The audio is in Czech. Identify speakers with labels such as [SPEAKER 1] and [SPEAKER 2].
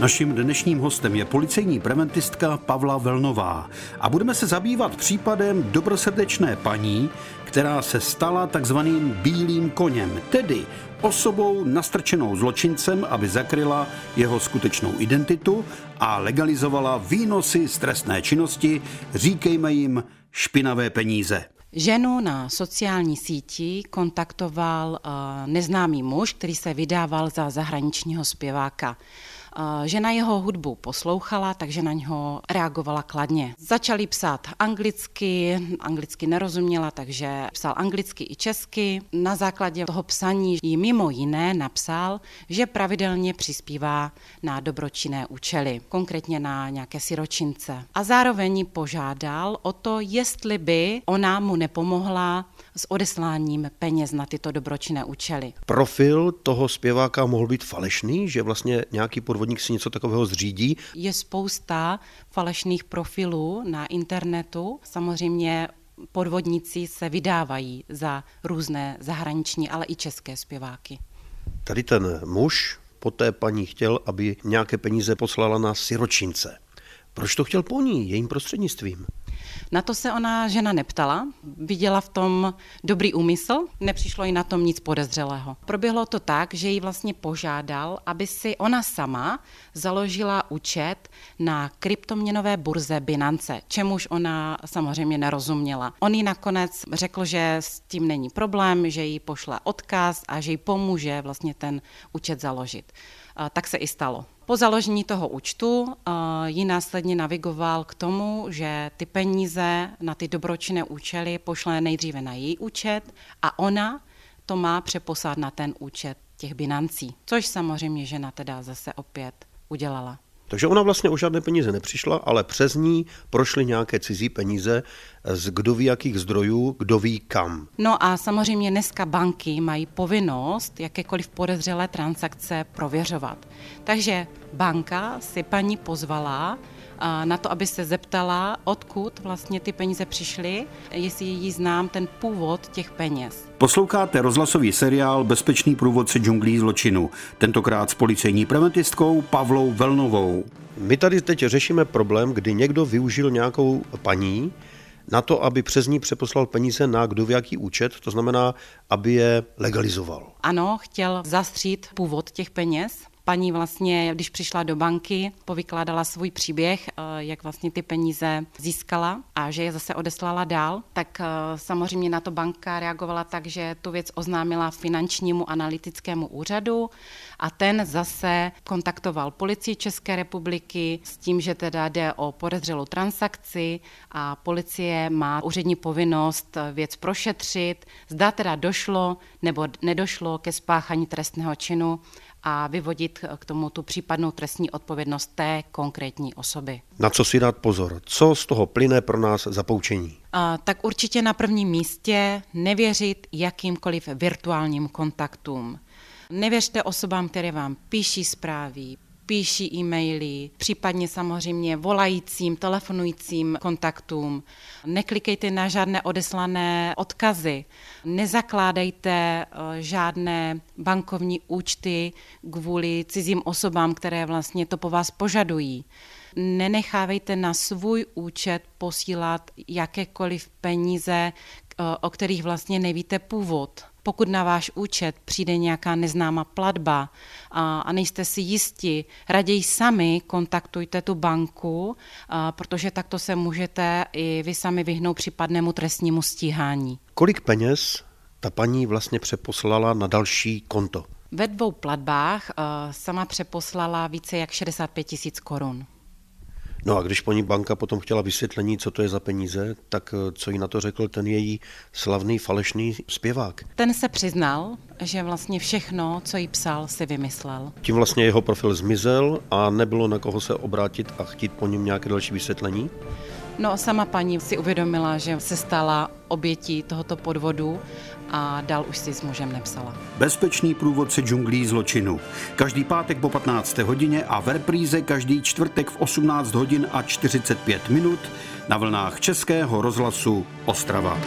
[SPEAKER 1] Naším dnešním hostem je policejní preventistka Pavla Velnová a budeme se zabývat případem dobrosrdečné paní, která se stala takzvaným bílým koněm, tedy osobou nastrčenou zločincem, aby zakryla jeho skutečnou identitu a legalizovala výnosy z trestné činnosti, říkejme jim špinavé peníze.
[SPEAKER 2] Ženu na sociální síti kontaktoval eh, neznámý muž, který se vydával za zahraničního zpěváka. Žena jeho hudbu poslouchala, takže na něho reagovala kladně. Začali psát anglicky, anglicky nerozuměla, takže psal anglicky i česky. Na základě toho psaní jí mimo jiné napsal, že pravidelně přispívá na dobročinné účely, konkrétně na nějaké siročince. A zároveň požádal o to, jestli by ona mu nepomohla s odesláním peněz na tyto dobročinné účely.
[SPEAKER 3] Profil toho zpěváka mohl být falešný, že vlastně nějaký podvodník si něco takového zřídí?
[SPEAKER 2] Je spousta falešných profilů na internetu. Samozřejmě podvodníci se vydávají za různé zahraniční, ale i české zpěváky.
[SPEAKER 3] Tady ten muž poté paní chtěl, aby nějaké peníze poslala na siročince. Proč to chtěl po ní, jejím prostřednictvím?
[SPEAKER 2] Na to se ona žena neptala, viděla v tom dobrý úmysl, nepřišlo jí na tom nic podezřelého. Proběhlo to tak, že ji vlastně požádal, aby si ona sama založila účet na kryptoměnové burze Binance, čemuž ona samozřejmě nerozuměla. On jí nakonec řekl, že s tím není problém, že jí pošle odkaz a že jí pomůže vlastně ten účet založit. Tak se i stalo. Po založení toho účtu ji následně navigoval k tomu, že ty peníze na ty dobročinné účely pošle nejdříve na její účet a ona to má přeposlat na ten účet těch binancí, což samozřejmě žena teda zase opět udělala.
[SPEAKER 3] Takže ona vlastně o žádné peníze nepřišla, ale přes ní prošly nějaké cizí peníze z kdo ví jakých zdrojů, kdo ví kam.
[SPEAKER 2] No a samozřejmě dneska banky mají povinnost jakékoliv podezřelé transakce prověřovat. Takže banka si paní pozvala na to, aby se zeptala, odkud vlastně ty peníze přišly, jestli jí znám ten původ těch peněz.
[SPEAKER 1] Posloucháte rozhlasový seriál Bezpečný průvodce džunglí zločinu, tentokrát s policejní preventistkou Pavlou Velnovou.
[SPEAKER 3] My tady teď řešíme problém, kdy někdo využil nějakou paní, na to, aby přes ní přeposlal peníze na kdo v jaký účet, to znamená, aby je legalizoval.
[SPEAKER 2] Ano, chtěl zastřít původ těch peněz paní vlastně, když přišla do banky, povykládala svůj příběh, eh, jak vlastně ty peníze získala a že je zase odeslala dál, tak eh, samozřejmě na to banka reagovala tak, že tu věc oznámila finančnímu analytickému úřadu a ten zase kontaktoval policii České republiky s tím, že teda jde o podezřelou transakci a policie má úřední povinnost věc prošetřit, zda teda došlo nebo nedošlo ke spáchání trestného činu a vyvodit k tomu tu případnou trestní odpovědnost té konkrétní osoby.
[SPEAKER 3] Na co si dát pozor? Co z toho plyne pro nás za poučení?
[SPEAKER 2] A, tak určitě na prvním místě nevěřit jakýmkoliv virtuálním kontaktům. Nevěřte osobám, které vám píší zprávy, píší e-maily, případně samozřejmě volajícím, telefonujícím kontaktům. Neklikejte na žádné odeslané odkazy, nezakládejte eh, žádné bankovní účty kvůli cizím osobám, které vlastně to po vás požadují. Nenechávejte na svůj účet posílat jakékoliv peníze, eh, o kterých vlastně nevíte původ pokud na váš účet přijde nějaká neznámá platba a, a nejste si jisti, raději sami kontaktujte tu banku, a, protože takto se můžete i vy sami vyhnout případnému trestnímu stíhání.
[SPEAKER 3] Kolik peněz ta paní vlastně přeposlala na další konto?
[SPEAKER 2] Ve dvou platbách sama přeposlala více jak 65 tisíc korun.
[SPEAKER 3] No a když po ní banka potom chtěla vysvětlení, co to je za peníze, tak eh, co jí na to řekl ten její slavný falešný zpěvák?
[SPEAKER 2] Ten se přiznal, že vlastně všechno, co jí psal, si vymyslel.
[SPEAKER 3] Tím vlastně jeho profil zmizel a nebylo na koho se obrátit a chtít po něm nějaké další vysvětlení?
[SPEAKER 2] No sama paní si uvědomila, že se stala obětí tohoto podvodu a dál už si s mužem nepsala.
[SPEAKER 1] Bezpečný průvodce džunglí zločinu. Každý pátek po 15. hodině a v repríze každý čtvrtek v 18 hodin a 45 minut na vlnách Českého rozhlasu Ostrava.